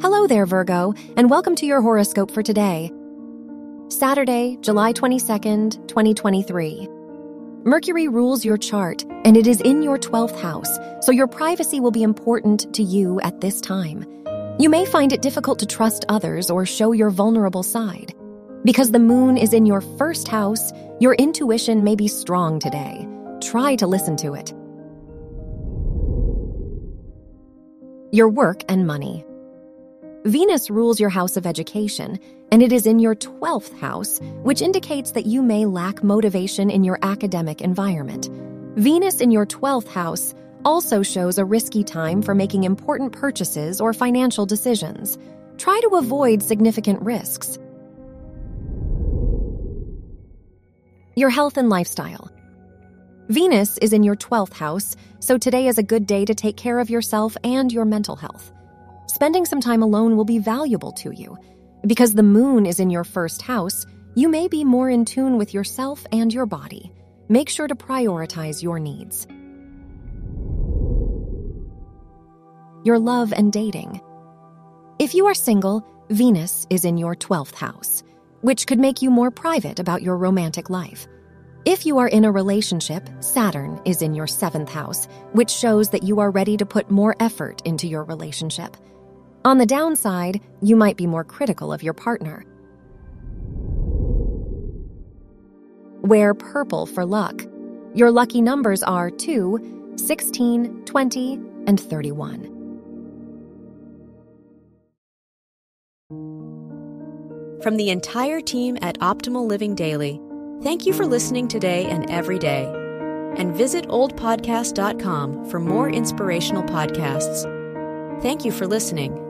Hello there, Virgo, and welcome to your horoscope for today. Saturday, July 22nd, 2023. Mercury rules your chart, and it is in your 12th house, so your privacy will be important to you at this time. You may find it difficult to trust others or show your vulnerable side. Because the moon is in your first house, your intuition may be strong today. Try to listen to it. Your work and money. Venus rules your house of education, and it is in your 12th house, which indicates that you may lack motivation in your academic environment. Venus in your 12th house also shows a risky time for making important purchases or financial decisions. Try to avoid significant risks. Your health and lifestyle. Venus is in your 12th house, so today is a good day to take care of yourself and your mental health. Spending some time alone will be valuable to you. Because the moon is in your first house, you may be more in tune with yourself and your body. Make sure to prioritize your needs. Your love and dating. If you are single, Venus is in your 12th house, which could make you more private about your romantic life. If you are in a relationship, Saturn is in your seventh house, which shows that you are ready to put more effort into your relationship. On the downside, you might be more critical of your partner. Wear purple for luck. Your lucky numbers are 2, 16, 20, and 31. From the entire team at Optimal Living Daily, thank you for listening today and every day. And visit oldpodcast.com for more inspirational podcasts. Thank you for listening.